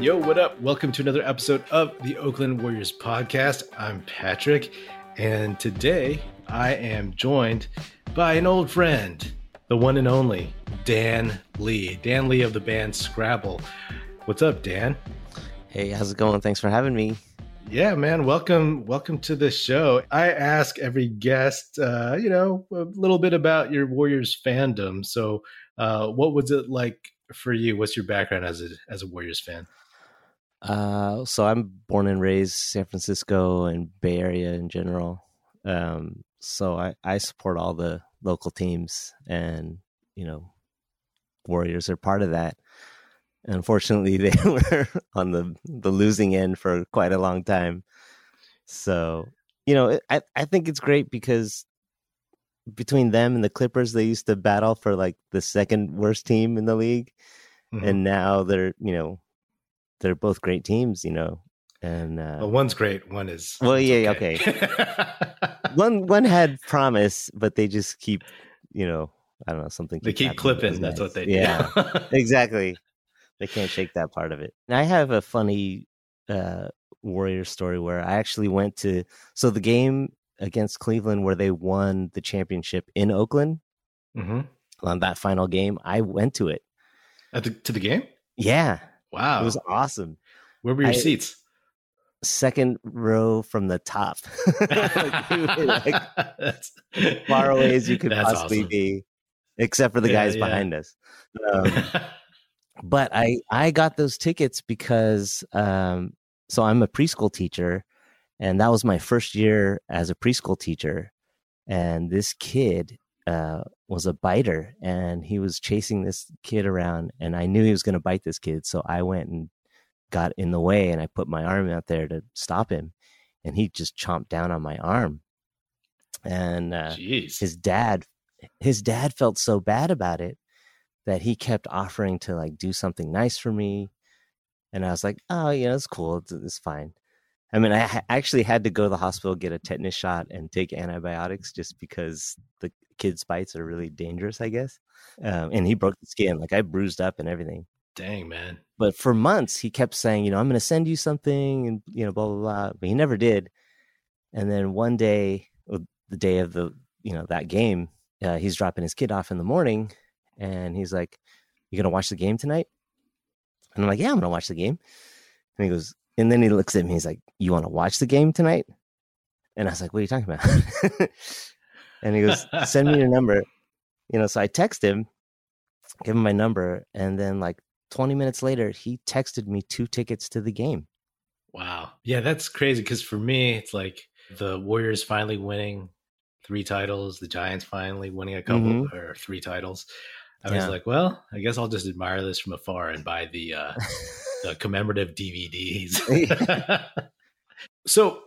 Yo, what up? Welcome to another episode of the Oakland Warriors podcast. I'm Patrick, and today I am joined by an old friend, the one and only Dan Lee. Dan Lee of the band Scrabbel. What's up, Dan? Hey, how's it going? Thanks for having me. Yeah, man. Welcome, welcome to the show. I ask every guest, uh, you know, a little bit about your Warriors fandom. So, uh, what was it like for you? What's your background as a as a Warriors fan? Uh, so I'm born and raised San Francisco and Bay Area in general. Um, so I, I support all the local teams and, you know, Warriors are part of that. Unfortunately, they were on the, the losing end for quite a long time. So, you know, I, I think it's great because between them and the Clippers, they used to battle for like the second worst team in the league. Mm-hmm. And now they're, you know, they're both great teams, you know. And uh, well, one's great, one is well, yeah, okay. okay. one one had promise, but they just keep, you know, I don't know something. They keep clipping. That's what they do. Yeah, exactly. They can't shake that part of it. And I have a funny uh, Warrior story where I actually went to so the game against Cleveland where they won the championship in Oakland mm-hmm. on that final game. I went to it. At the, to the game? Yeah. Wow. It was awesome. Where were your I, seats? Second row from the top. like, like, far away as you could possibly awesome. be, except for the yeah, guys yeah. behind us. Um, but I I got those tickets because um, so I'm a preschool teacher, and that was my first year as a preschool teacher. And this kid uh, was a biter and he was chasing this kid around and I knew he was going to bite this kid. So I went and got in the way and I put my arm out there to stop him and he just chomped down on my arm. And uh, his dad, his dad felt so bad about it that he kept offering to like do something nice for me. And I was like, oh, yeah, it's cool. It's, it's fine. I mean, I ha- actually had to go to the hospital, get a tetanus shot, and take antibiotics just because the kids' bites are really dangerous, I guess. Um, and he broke the skin, like I bruised up and everything. Dang, man. But for months, he kept saying, you know, I'm going to send you something, and you know, blah blah blah. But he never did. And then one day, the day of the, you know, that game, uh, he's dropping his kid off in the morning, and he's like, "You gonna watch the game tonight?" And I'm like, "Yeah, I'm gonna watch the game." And he goes, and then he looks at me. He's like, "You want to watch the game tonight?" And I was like, "What are you talking about?" and he goes, "Send me your number." You know, so I text him, give him my number, and then like 20 minutes later, he texted me two tickets to the game. Wow. Yeah, that's crazy because for me, it's like the Warriors finally winning three titles, the Giants finally winning a couple mm-hmm. or three titles. I yeah. was like, well, I guess I'll just admire this from afar and buy the uh the commemorative DVDs. so,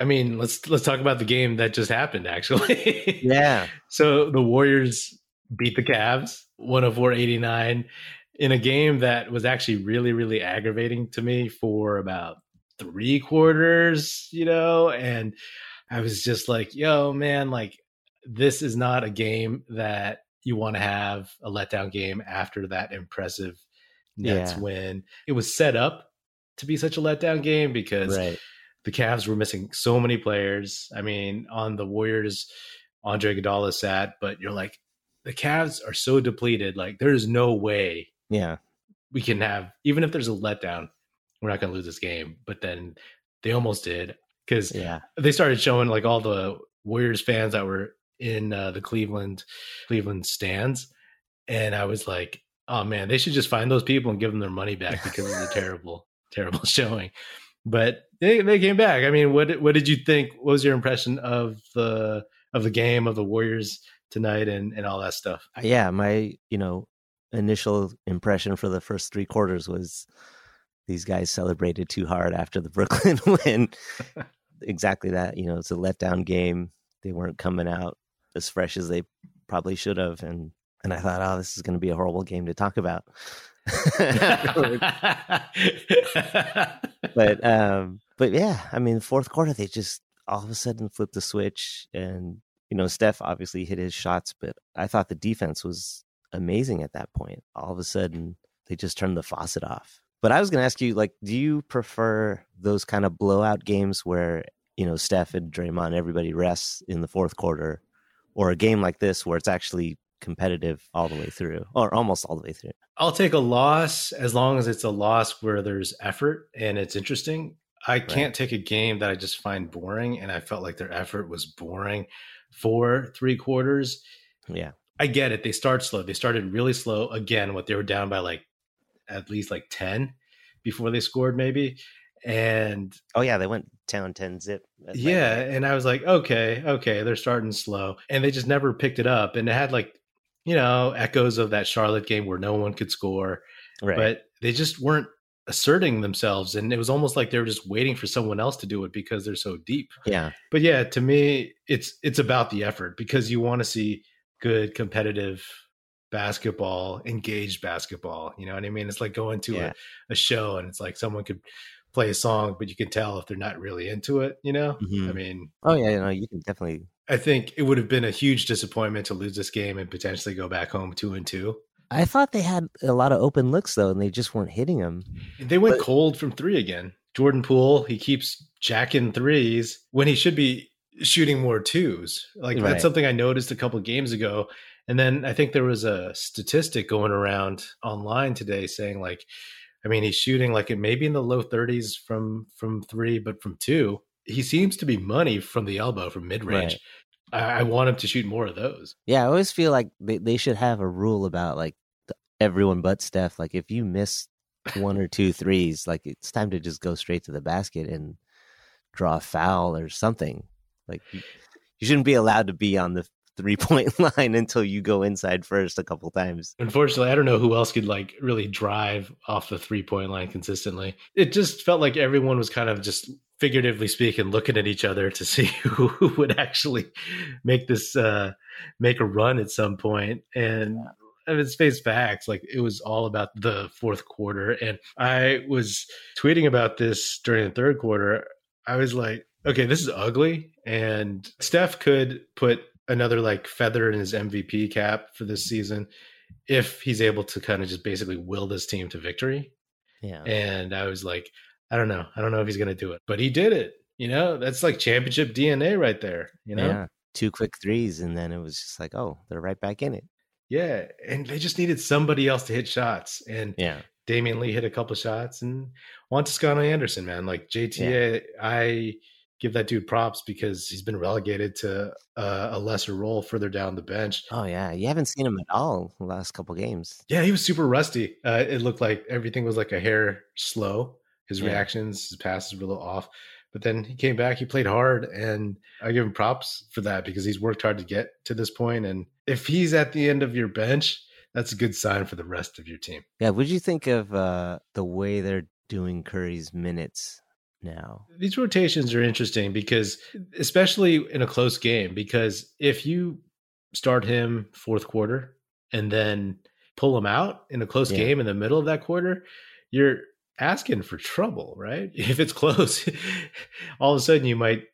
I mean, let's let's talk about the game that just happened. Actually, yeah. so the Warriors beat the Cavs 104-89 in a game that was actually really really aggravating to me for about three quarters. You know, and I was just like, yo, man, like this is not a game that you want to have a letdown game after that impressive Nets yeah. win. It was set up to be such a letdown game because right. the Cavs were missing so many players. I mean, on the Warriors, Andre Iguodala sat, but you're like, the Cavs are so depleted. Like, there's no way. Yeah. We can have, even if there's a letdown, we're not going to lose this game. But then they almost did because yeah. they started showing like all the Warriors fans that were in uh, the Cleveland Cleveland stands, and I was like, oh man, they should just find those people and give them their money back because of the terrible, terrible showing. But they they came back. I mean, what what did you think? What was your impression of the of the game of the Warriors tonight and and all that stuff? Uh, yeah, my you know initial impression for the first three quarters was these guys celebrated too hard after the Brooklyn win. exactly that. You know, it's a letdown game. They weren't coming out as fresh as they probably should have, and and I thought, oh, this is going to be a horrible game to talk about. but um, but yeah, I mean, fourth quarter they just all of a sudden flipped the switch, and you know, Steph obviously hit his shots, but I thought the defense was amazing at that point. All of a sudden, they just turned the faucet off, But I was going to ask you, like, do you prefer those kind of blowout games where you know Steph and Draymond, everybody rests in the fourth quarter, or a game like this where it's actually competitive all the way through, or almost all the way through? I'll take a loss as long as it's a loss where there's effort and it's interesting. I can't right. take a game that I just find boring, and I felt like their effort was boring for three quarters. Yeah. I get it. They start slow. They started really slow again. What they were down by like at least like 10 before they scored, maybe. And oh, yeah, they went down 10 zip. Yeah. And I was like, okay, okay, they're starting slow. And they just never picked it up. And it had like, you know, echoes of that Charlotte game where no one could score. Right. But they just weren't asserting themselves and it was almost like they were just waiting for someone else to do it because they're so deep. Yeah. But yeah, to me it's it's about the effort because you want to see good competitive basketball, engaged basketball. You know what I mean? It's like going to yeah. a, a show and it's like someone could play a song, but you can tell if they're not really into it, you know? Mm-hmm. I mean Oh yeah, you know, you can definitely I think it would have been a huge disappointment to lose this game and potentially go back home two and two. I thought they had a lot of open looks though, and they just weren't hitting them. They went but, cold from three again. Jordan Poole, he keeps jacking threes when he should be shooting more twos. Like right. that's something I noticed a couple games ago. And then I think there was a statistic going around online today saying like, I mean, he's shooting like it maybe in the low 30s from from three, but from two, he seems to be money from the elbow from mid range. Right. I, I, want him to shoot more of those. Yeah, I always feel like they, they should have a rule about like the, everyone but Steph. Like if you miss one or two threes, like it's time to just go straight to the basket and draw a foul or something. Like you, you shouldn't be allowed to be on the three point line until you go inside first a couple times. Unfortunately, I don't know who else could like really drive off the three point line consistently. It just felt like everyone was kind of just figuratively speaking looking at each other to see who, who would actually make this uh make a run at some point and I mean, it's face facts. Like it was all about the fourth quarter. And I was tweeting about this during the third quarter. I was like, okay, this is ugly. And Steph could put another like feather in his MVP cap for this season if he's able to kind of just basically will this team to victory. Yeah. And I was like, I don't know. I don't know if he's going to do it, but he did it. You know, that's like championship DNA right there. You know, yeah. Two quick threes, and then it was just like, oh, they're right back in it. Yeah. And they just needed somebody else to hit shots. And yeah, Damion Lee hit a couple shots and Juan Toscano Anderson, man. Like JTA, yeah. I give that dude props because he's been relegated to uh, a lesser role further down the bench. Oh yeah, you haven't seen him at all the last couple games. Yeah, he was super rusty. Uh, it looked like everything was like a hair slow. His yeah. reactions, his passes were a little off. But then he came back, he played hard, and I give him props for that because he's worked hard to get to this point. And if he's at the end of your bench, that's a good sign for the rest of your team. Yeah. What do you think of uh, the way they're doing Curry's minutes now. These rotations are interesting because, especially in a close game, because if you start him fourth quarter and then pull him out in a close yeah. game in the middle of that quarter, you're asking for trouble, right? If it's close, all of a sudden you might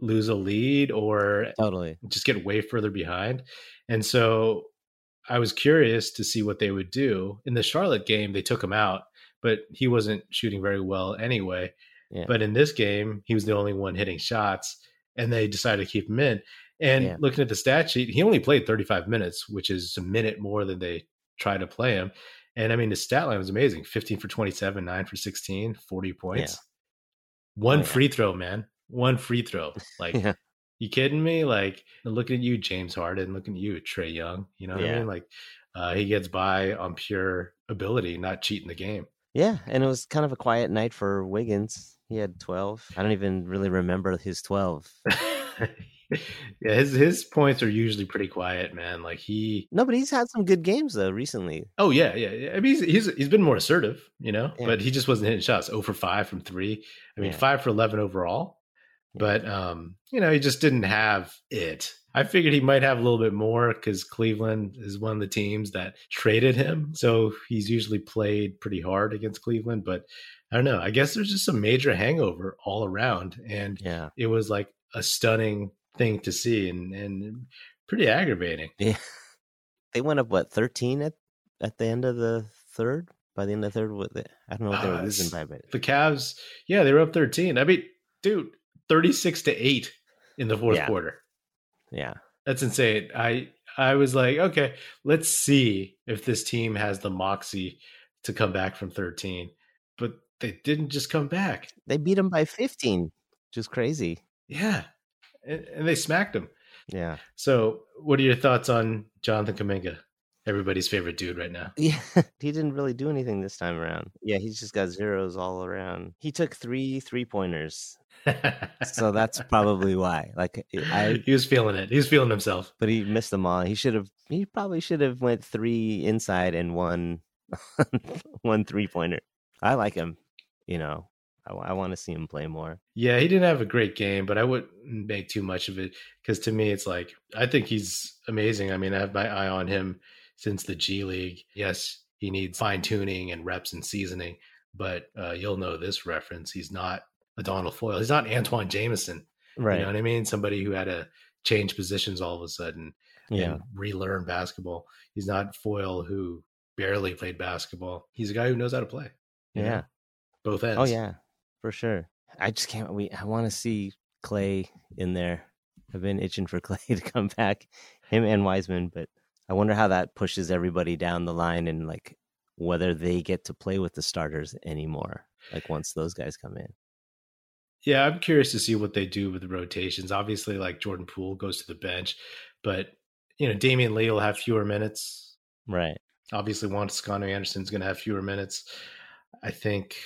lose a lead or totally just get way further behind. And so I was curious to see what they would do. In the Charlotte game, they took him out, but he wasn't shooting very well anyway. Yeah. But in this game, he was the only one hitting shots, and they decided to keep him in. And yeah. looking at the stat sheet, he only played 35 minutes, which is a minute more than they tried to play him. And I mean, the stat line was amazing 15 for 27, 9 for 16, 40 points. Yeah. One oh, free throw, man. One free throw. Like, you kidding me? Like, looking at you, James Harden, looking at you, Trae Young. You know what I mean? Like, uh, he gets by on pure ability, not cheating the game. Yeah, and it was kind of a quiet night for Wiggins. He had 12. I don't even really remember his 12. yeah, his his points are usually pretty quiet, man. Like he No, but he's had some good games though recently. Oh yeah, yeah. yeah. I mean he's, he's he's been more assertive, you know, yeah. but he just wasn't hitting shots. 0 for 5 from 3. I mean, yeah. 5 for 11 overall. But um, you know, he just didn't have it. I figured he might have a little bit more because Cleveland is one of the teams that traded him. So he's usually played pretty hard against Cleveland. But I don't know. I guess there's just a major hangover all around. And yeah. it was like a stunning thing to see and, and pretty aggravating. Yeah. They went up what, thirteen at, at the end of the third? by the end of the third? With it, I don't know what they were uh, losing by, but the Cavs, yeah, they were up thirteen. I mean, dude, thirty six to eight in the fourth yeah. quarter. Yeah, that's insane. I I was like, okay, let's see if this team has the moxie to come back from thirteen, but they didn't just come back. They beat them by fifteen, Just crazy. Yeah, and, and they smacked him. Yeah. So, what are your thoughts on Jonathan Kuminga? Everybody's favorite dude right now. Yeah, he didn't really do anything this time around. Yeah, he's just got zeros all around. He took three three pointers. so that's probably why. Like I He was feeling it. He was feeling himself. But he missed them all. He should have he probably should have went three inside and one one three pointer. I like him, you know. I, I want to see him play more. Yeah, he didn't have a great game, but I wouldn't make too much of it because to me, it's like I think he's amazing. I mean, I have my eye on him since the G League. Yes, he needs fine tuning and reps and seasoning, but uh, you'll know this reference. He's not a Adonal Foyle. He's not Antawn Jamison. Right. You know what I mean? Somebody who had to change positions all of a sudden yeah. and relearn basketball. He's not Foyle who barely played basketball. He's a guy who knows how to play. Yeah. Know? Both oh, ends. Oh yeah for sure. I just can't. We I want to see Klay in there. I've been itching for Klay to come back, him and Wiseman. But I wonder how that pushes everybody down the line and like whether they get to play with the starters anymore. Like once those guys come in. Yeah, I'm curious to see what they do with the rotations. Obviously, like Jordan Poole goes to the bench, but you know Damion Lee will have fewer minutes. Right. Obviously, Juan Toscano Anderson's going to have fewer minutes. I think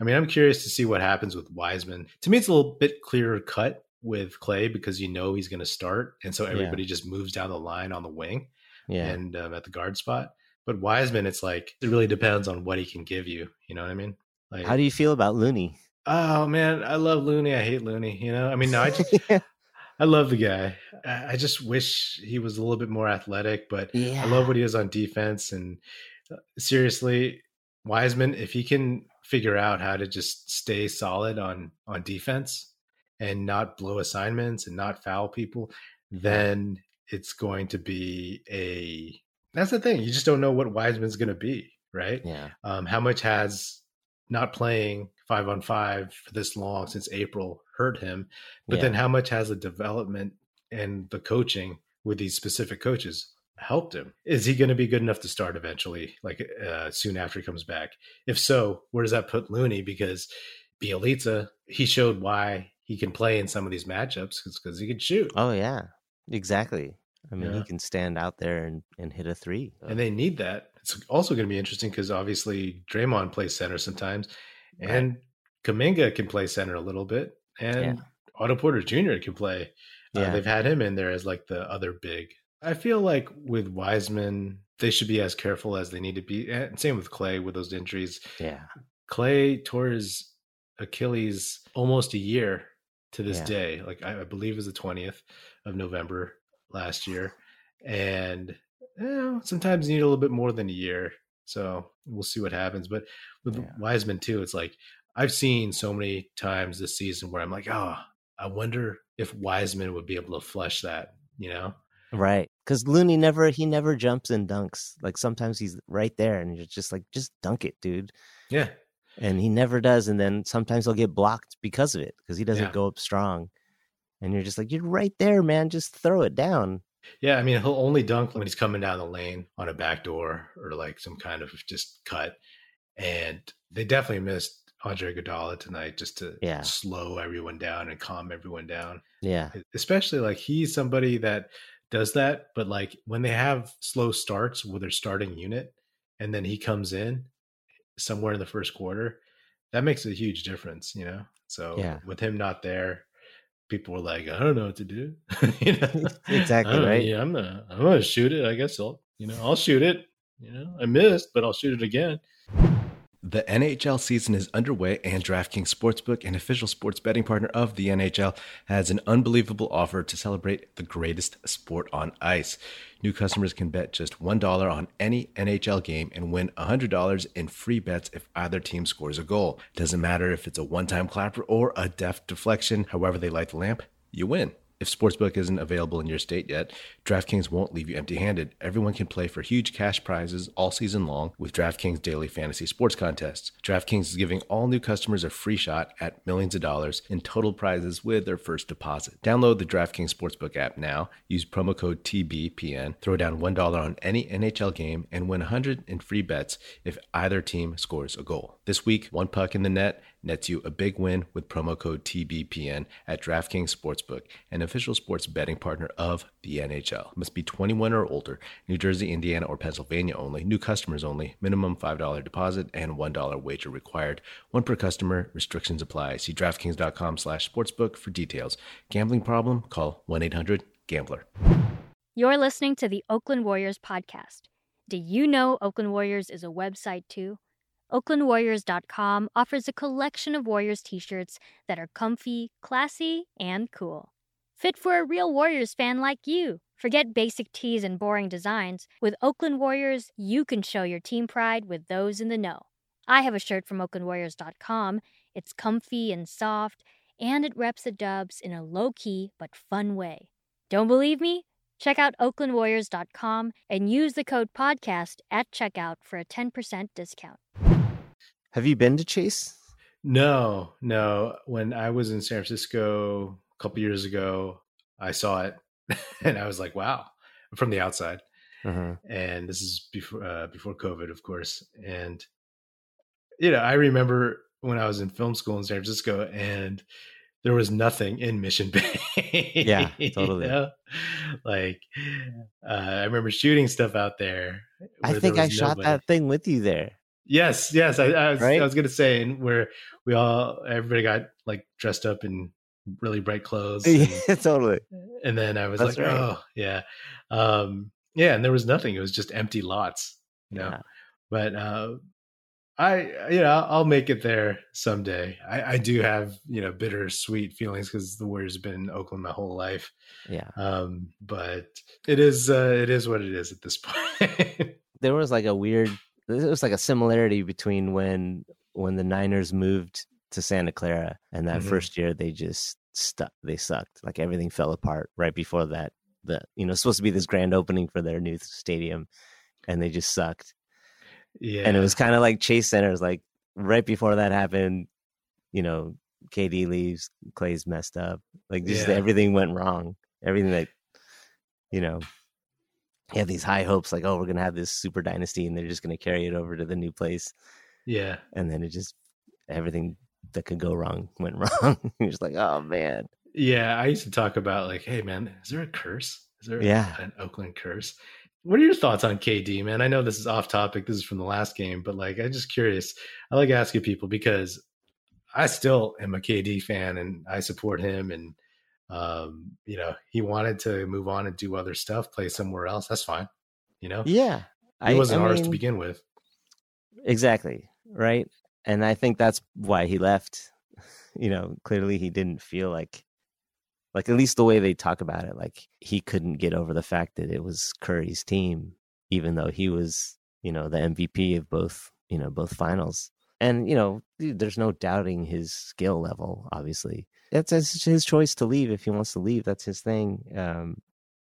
I mean, I'm curious to see what happens with Wiseman. To me, it's a little bit clearer cut with Klay because you know he's going to start, and so everybody yeah. just moves down the line on the wing, yeah, and um, at the guard spot. But Wiseman, it's like it really depends on what he can give you. You know what I mean? Like, how do you feel about Looney? Oh man, I love Looney. I hate Looney. You know, I mean, no, I just, yeah. I love the guy. I just wish he was a little bit more athletic, but yeah. I love what he is on defense. And uh, seriously, Wiseman, if he can figure out how to just stay solid on on defense and not blow assignments and not foul people, then it's going to be a that's the thing. You just don't know what Wiseman's going to be, right? Yeah. Um, how much has not playing five on five for this long since April hurt him? But yeah. then how much has the development and the coaching with these specific coaches helped him. Is he going to be good enough to start eventually, like uh, soon after he comes back? If so, where does that put Looney? Because Bjelica, he showed why he can play in some of these matchups because he can shoot. Oh yeah, exactly. I mean, yeah. he can stand out there and, and hit a three. And they need that. It's also going to be interesting because obviously Draymond plays center sometimes, and right. Kuminga can play center a little bit, and yeah. Otto Porter Jr. can play. Uh, yeah. Uh, they've had him in there as like the other big I feel like with Wiseman, they should be as careful as they need to be. And same with Klay with those injuries. Yeah. Klay tore his Achilles almost a year to this yeah. day. Like I, I believe it was the 20th of November last year. And you know, sometimes you need a little bit more than a year. So we'll see what happens. But with yeah. Wiseman too, it's like I've seen so many times this season where I'm like, oh, I wonder if Wiseman would be able to flush that, you know? Right. Because Looney never he never jumps and dunks. Like sometimes he's right there and you're just like, just dunk it, dude. Yeah. And he never does. And then sometimes he'll get blocked because of it, because he doesn't yeah. go up strong. And you're just like, you're right there, man. Just throw it down. Yeah, I mean, he'll only dunk when he's coming down the lane on a back door or like some kind of just cut. And they definitely missed Andre Iguodala tonight just to yeah. slow everyone down and calm everyone down. Yeah, especially like he's somebody that does that, but like when they have slow starts with their starting unit and then he comes in somewhere in the first quarter, that makes a huge difference, you know? So yeah. with him not there, people were like, I don't know what to do. you know? Exactly right. Yeah, I'm gonna I'm gonna shoot it. I guess I'll you know, I'll shoot it. You know, I missed, but I'll shoot it again. The NHL season is underway, and DraftKings Sportsbook, an official sports betting partner of the NHL, has an unbelievable offer to celebrate the greatest sport on ice. New customers can bet just $1 on any NHL game and win $100 in free bets if either team scores a goal. Doesn't matter if it's a one time clapper or a deft deflection, however they light the lamp, you win. If Sportsbook isn't available in your state yet, DraftKings won't leave you empty handed. Everyone can play for huge cash prizes all season long with DraftKings daily fantasy sports contests. DraftKings is giving all new customers a free shot at millions of dollars in total prizes with their first deposit. Download the DraftKings Sportsbook app now, use promo code TBPN, throw down $1 on any NHL game, and win 100 in free bets if either team scores a goal. This week, one puck in the net nets you a big win with promo code TBPN at DraftKings Sportsbook, an official sports betting partner of the NHL. Must be 21 or older. New Jersey, Indiana, or Pennsylvania only. New customers only. Minimum $5 deposit and $1 wager required. One per customer. Restrictions apply. See DraftKings.com slash sportsbook for details. Gambling problem? Call 1-800-GAMBLER. You're listening to the Oakland Warriors podcast. Do you know Oakland Warriors is a website too? OaklandWarriors.com offers a collection of Warriors t shirts that are comfy, classy, and cool. Fit for a real Warriors fan like you. Forget basic tees and boring designs. With Oakland Warriors, you can show your team pride with those in the know. I have a shirt from OaklandWarriors.com. It's comfy and soft, and it reps the dubs in a low key but fun way. Don't believe me? Check out OaklandWarriors.com and use the code PODCAST at checkout for a 10% discount. Have you been to Chase? No, no. When I was in San Francisco a couple years ago, I saw it and I was like, wow, from the outside. Uh-huh. And this is before uh, before COVID, of course. And you know, I remember when I was in film school in San Francisco, and there was nothing in Mission Bay. yeah, totally. You know? Like, uh, I remember shooting stuff out there. I think I shot that thing with you there. Yes, yes. I, I was, right? I was going to say, and where we all, everybody got like dressed up in really bright clothes. And, yeah, totally. And then I was That's like, right. oh, yeah. Um, yeah. And there was nothing. It was just empty lots, you know. Yeah. But uh, I, you know, I'll make it there someday. I, I do have, you know, bittersweet feelings because the Warriors have been in Oakland my whole life. Yeah. Um, but it is, uh, it is what it is at this point. there was like a weird it was like a similarity between when when the Niners moved to Santa Clara and that mm-hmm. first year they just stuck they sucked like everything fell apart right before that the you know supposed to be this grand opening for their new stadium and they just sucked yeah and it was kind of like chase centers like right before that happened you know kd leaves klay's messed up like just yeah. everything went wrong everything that you know have these high hopes like oh we're gonna have this super dynasty and they're just gonna carry it over to the new place. Yeah. And then it just everything that could go wrong went wrong. You're just like oh man. Yeah i used to talk about like hey man is there a curse? Is there yeah. an oakland curse? What are your thoughts on kd man? I know this is off topic this is from the last game but like i'm just curious. I like asking people because i still am a kd fan and i support him and um, you know, he wanted to move on and do other stuff, play somewhere else. That's fine. You know? Yeah. He wasn't I ours mean, to begin with. Exactly. Right. And I think that's why he left. You know, clearly he didn't feel like like at least the way they talk about it, like he couldn't get over the fact that it was Curry's team, even though he was, you know, the MVP of both, you know, both finals. And, you know, there's no doubting his skill level, obviously that's, his choice to leave. If he wants to leave, that's his thing. Um,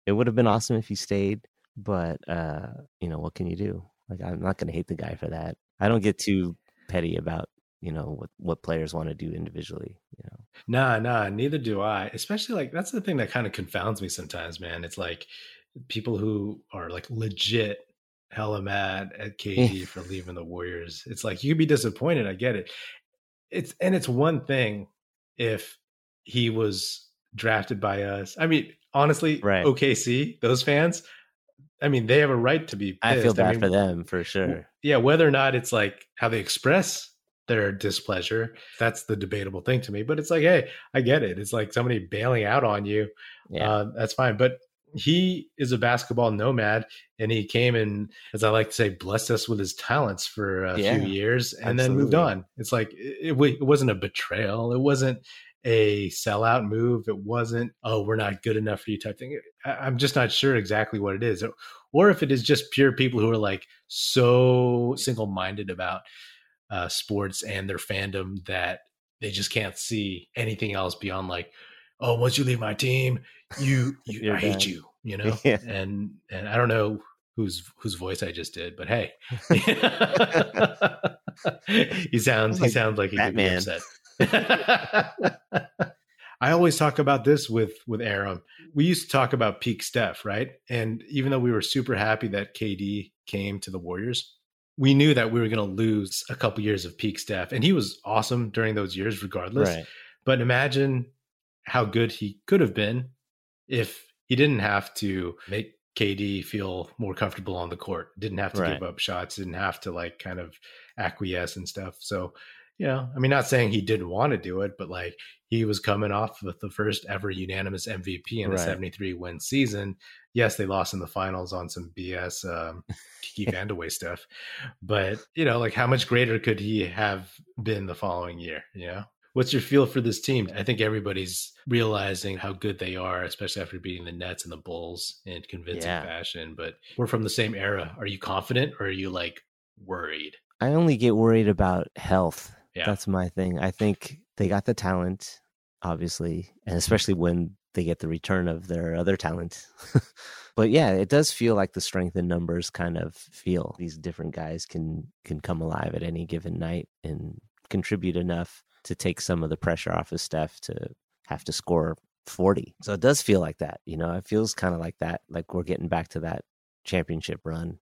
it would have been awesome if he stayed, but uh, you know what can you do? Like I'm not going to hate the guy for that. I don't get too petty about you know what what players want to do individually. You know, nah, nah, neither do I. Especially like that's the thing that kind of confounds me sometimes, man. It's like people who are like legit hella mad at KD for leaving the Warriors. It's like you would be disappointed. I get it. It's and it's one thing if he was drafted by us. I mean, honestly, right. OKC, those fans, I mean, they have a right to be pissed. I feel bad I mean, for them for sure. Yeah, whether or not it's like how they express their displeasure, that's the debatable thing to me. But it's like, hey, I get it. It's like somebody bailing out on you. Yeah. Uh, that's fine. But he is a basketball nomad and he came and as i like to say blessed us with his talents for a yeah, few years and absolutely. then moved on it's like it, it, wasn't a betrayal it wasn't a sellout move. It wasn't, oh, we're not good enough for you type thing. I, am just not sure exactly what it is. Or if it is just pure people who are like so single minded about uh, sports and their fandom that they just can't see anything else beyond like, "Oh, once you leave my team, you, you I hate you," you know. Yeah. And and I don't know whose whose voice I just did, but hey, he sounds like he sounds like he Batman. could be upset. I always talk about this with with Aram. We used to talk about peak Steph, right? And even though we were super happy that KD came to the Warriors, we knew that we were going to lose a couple years of peak Steph, and he was awesome during those years, regardless. Right. But imagine how good he could have been if he didn't have to make KD feel more comfortable on the court, didn't have to right. give up shots, didn't have to like kind of acquiesce and stuff. So you know, I mean, not saying he didn't want to do it, but like he was coming off with the first ever unanimous MVP in right. a 73 win season. Yes, they lost in the finals on some BS um, Kiki Vandeweghe stuff, but you know, like how much greater could he have been the following year? You know, what's your feel for this team? I think everybody's realizing how good they are, especially after beating the Nets and the Bulls in convincing yeah. fashion. But we're from the same era. Are you confident or are you like worried? I only get worried about health yeah. That's my thing. I think they got the talent, obviously, and especially when they get the return of their other talent. but yeah, it does feel like the strength in numbers kind of feel these different guys can can come alive at any given night and contribute enough to take some of the pressure off of Steph to have to score 40. So it does feel like that, you know. It feels kind of like that, like we're getting back to that championship run.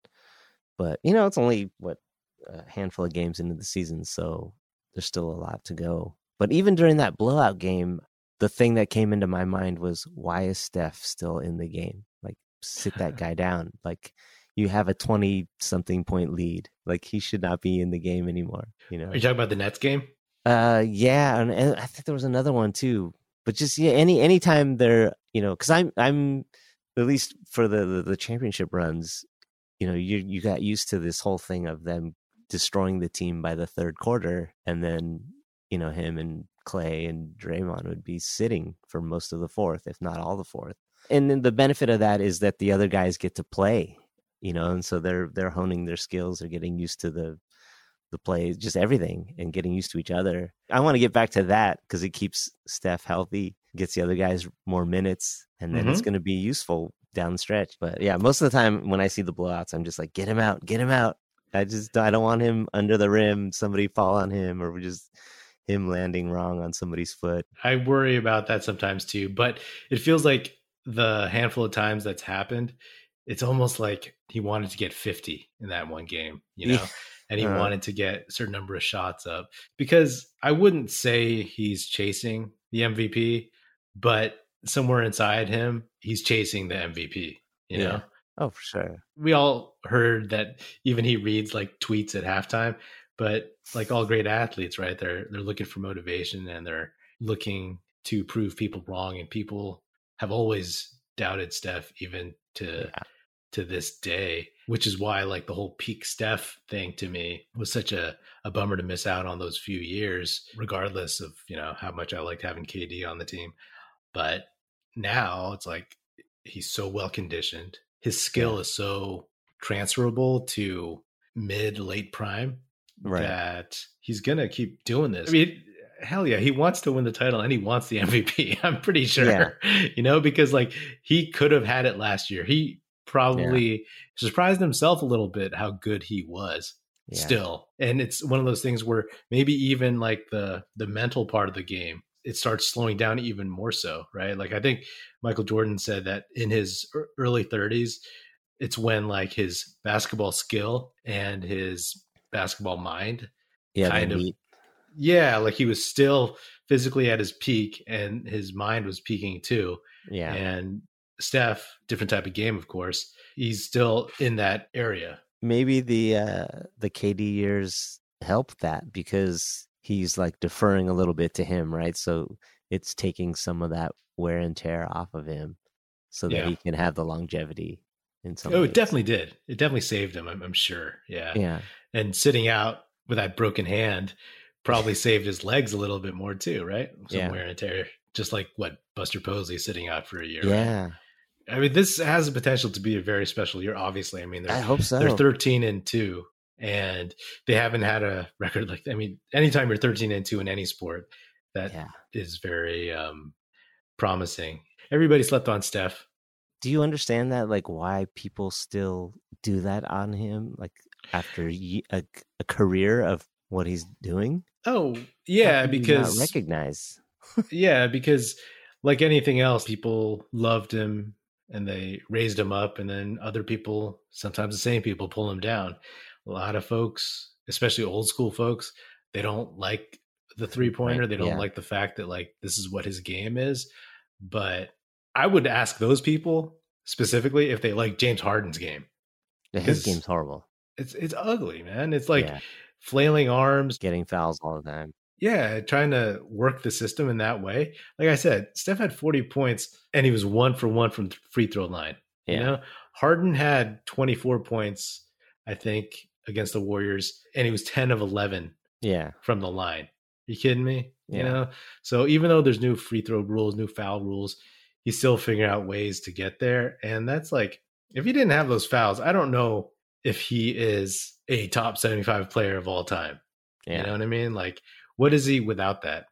But, you know, it's only what a handful of games into the season, so there's still a lot to go. But even during that blowout game, the thing that came into my mind was why is Steph still in the game? Like sit that guy down. Like you have a 20 something point lead. Like he should not be in the game anymore, you know. Are you talking about the Nets game? Uh yeah, and, and I think there was another one too. But just yeah, any anytime they're, you know, cuz I'm I'm at least for the, the the championship runs, you know, you you got used to this whole thing of them destroying the team by the third quarter, and then you know him and Klay and Draymond would be sitting for most of the fourth, if not all the fourth. And then the benefit of that is that the other guys get to play, you know, and so they're they're honing their skills, they're getting used to the the play, just everything, and getting used to each other. I want to get back to that because it keeps Steph healthy, gets the other guys more minutes, and then mm-hmm. it's going to be useful down the stretch. But yeah, most of the time when I see the blowouts, I'm just like, get him out, get him out. I just I don't want him under the rim, somebody fall on him, or just him landing wrong on somebody's foot. I worry about that sometimes too, but it feels like the handful of times that's happened, it's almost like he wanted to get 50 in that one game, you know, and he uh, wanted to get a certain number of shots up because I wouldn't say he's chasing the MVP, but somewhere inside him, he's chasing the MVP, you yeah. know? Oh, for sure. We all heard that even he reads like tweets at halftime, but like all great athletes, right? They're they're looking for motivation and they're looking to prove people wrong and people have always doubted Steph even to yeah. To this day, which is why like the whole peak Steph thing to me was such a, a bummer to miss out on those few years, regardless of, you know, how much I liked having KD on the team. But now it's like he's so well conditioned his skill yeah. is so transferable to mid late prime right. that he's gonna keep doing this. I mean, hell yeah, he wants to win the title and he wants the MVP. I'm pretty sure, yeah. you know, because like he could have had it last year. He probably yeah. surprised himself a little bit how good he was yeah. still. And it's one of those things where maybe even like the the mental part of the game it starts slowing down even more so, right? Like I think Michael Jordan said that in his early 30s, it's when like his basketball skill and his basketball mind yeah, kind of yeah, like he was still physically at his peak and his mind was peaking too. Yeah. And Steph, different type of game, of course. He's still in that area. Maybe the uh the KD years help that because he's like deferring a little bit to him, right? So it's taking some of that wear and tear off of him so that yeah. he can have the longevity in some Oh, ways. it definitely did. It definitely saved him, I'm, I'm sure. Yeah. Yeah. And sitting out with that broken hand probably saved his legs a little bit more too, right? Some yeah. wear and tear. Just like what Buster Posey sitting out for a year. Yeah. Right? I mean, this has the potential to be a very special year. Obviously, I mean, I hope so. They're thirteen and two, and they haven't had a record like I mean, anytime you're 13 and 2 in any sport, that yeah. is very um promising. Everybody slept on Steph. Do you understand that? Like, why people still do that on him? Like, after a, a career of what he's doing? Oh, yeah, because recognize. yeah, because like anything else, people loved him and they raised him up, and then other people, sometimes the same people, pull him down. A lot of folks, especially old school folks, they don't like the three pointer. Right. They don't yeah. like the fact that like this is what his game is. But I would ask those people specifically if they like James Harden's game. his game's horrible. It's it's ugly, man. It's like yeah. flailing arms, getting fouls all the time. Yeah, trying to work the system in that way. Like I said, Steph had 40 points and he was one for one from free throw line. Yeah. You know, Harden had 24 points, I think, against the Warriors, and he was 10 of 11 yeah. from the line. You kidding me? Yeah. You know, so even though there's new free throw rules, new foul rules, he's still figuring out ways to get there. And that's like, if he didn't have those fouls, I don't know if he is a top 75 player of all time. Yeah. You know what I mean? Like, what is he without that?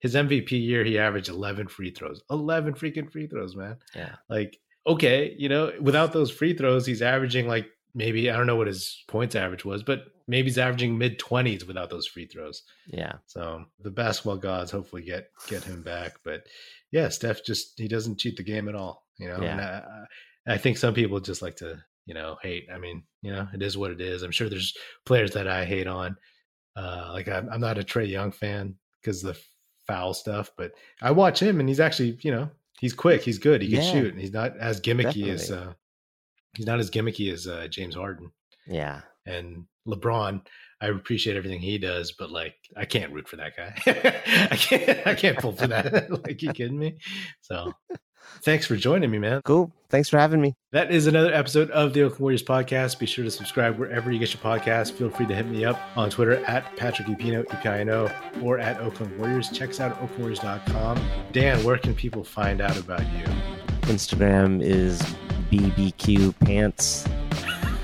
His MVP year, he averaged 11 free throws. 11 freaking free throws, man. Yeah. Like, okay, you know, without those free throws, he's averaging like maybe, I don't know what his points average was, but maybe he's averaging mid 20s without those free throws. Yeah. So the basketball gods hopefully get get him back. But yeah, Steph just, he doesn't cheat the game at all, you know? Yeah. And I, I think some people just like to, you know, hate. I mean, you know, it is what it is. I'm sure there's players that I hate on. Uh, like I'm, I'm not a Trae Young fan because the foul stuff, but I watch him and he's actually, you know, he's quick, he's good, he can yeah, shoot, and he's not as gimmicky definitely. as uh, he's not as gimmicky as uh, James Harden. Yeah, and LeBron, I appreciate everything he does, but like I can't root for that guy. I can't, I can't pull for that. like you kidding me? So Thanks for joining me, man. Cool. Thanks for having me. That is another episode of the Oakland Warriors podcast. Be sure to subscribe wherever you get your podcast. Feel free to hit me up on Twitter at Patrick Epino, E-P-I-N-O, or at Oakland Warriors. Check us out at oaklandwarriors.com. Dan, where can people find out about you? Instagram is BBQ Pants.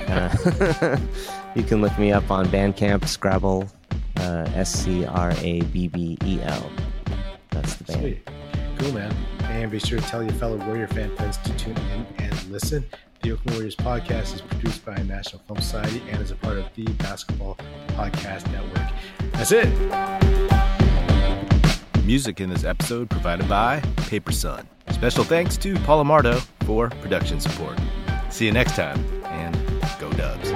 Uh, you can look me up on Bandcamp, Scrabbel, uh, S C R A B B E L. That's the band. Sweet. Cool, man. And be sure to tell your fellow Warrior fan friends to tune in and listen. The Oakland Warriors podcast is produced by National Film Society and is a part of the Basketball Podcast Network. That's it. Music in this episode provided by Paper Sun. Special thanks to Paul Amardo for production support. See you next time, and go Dubs.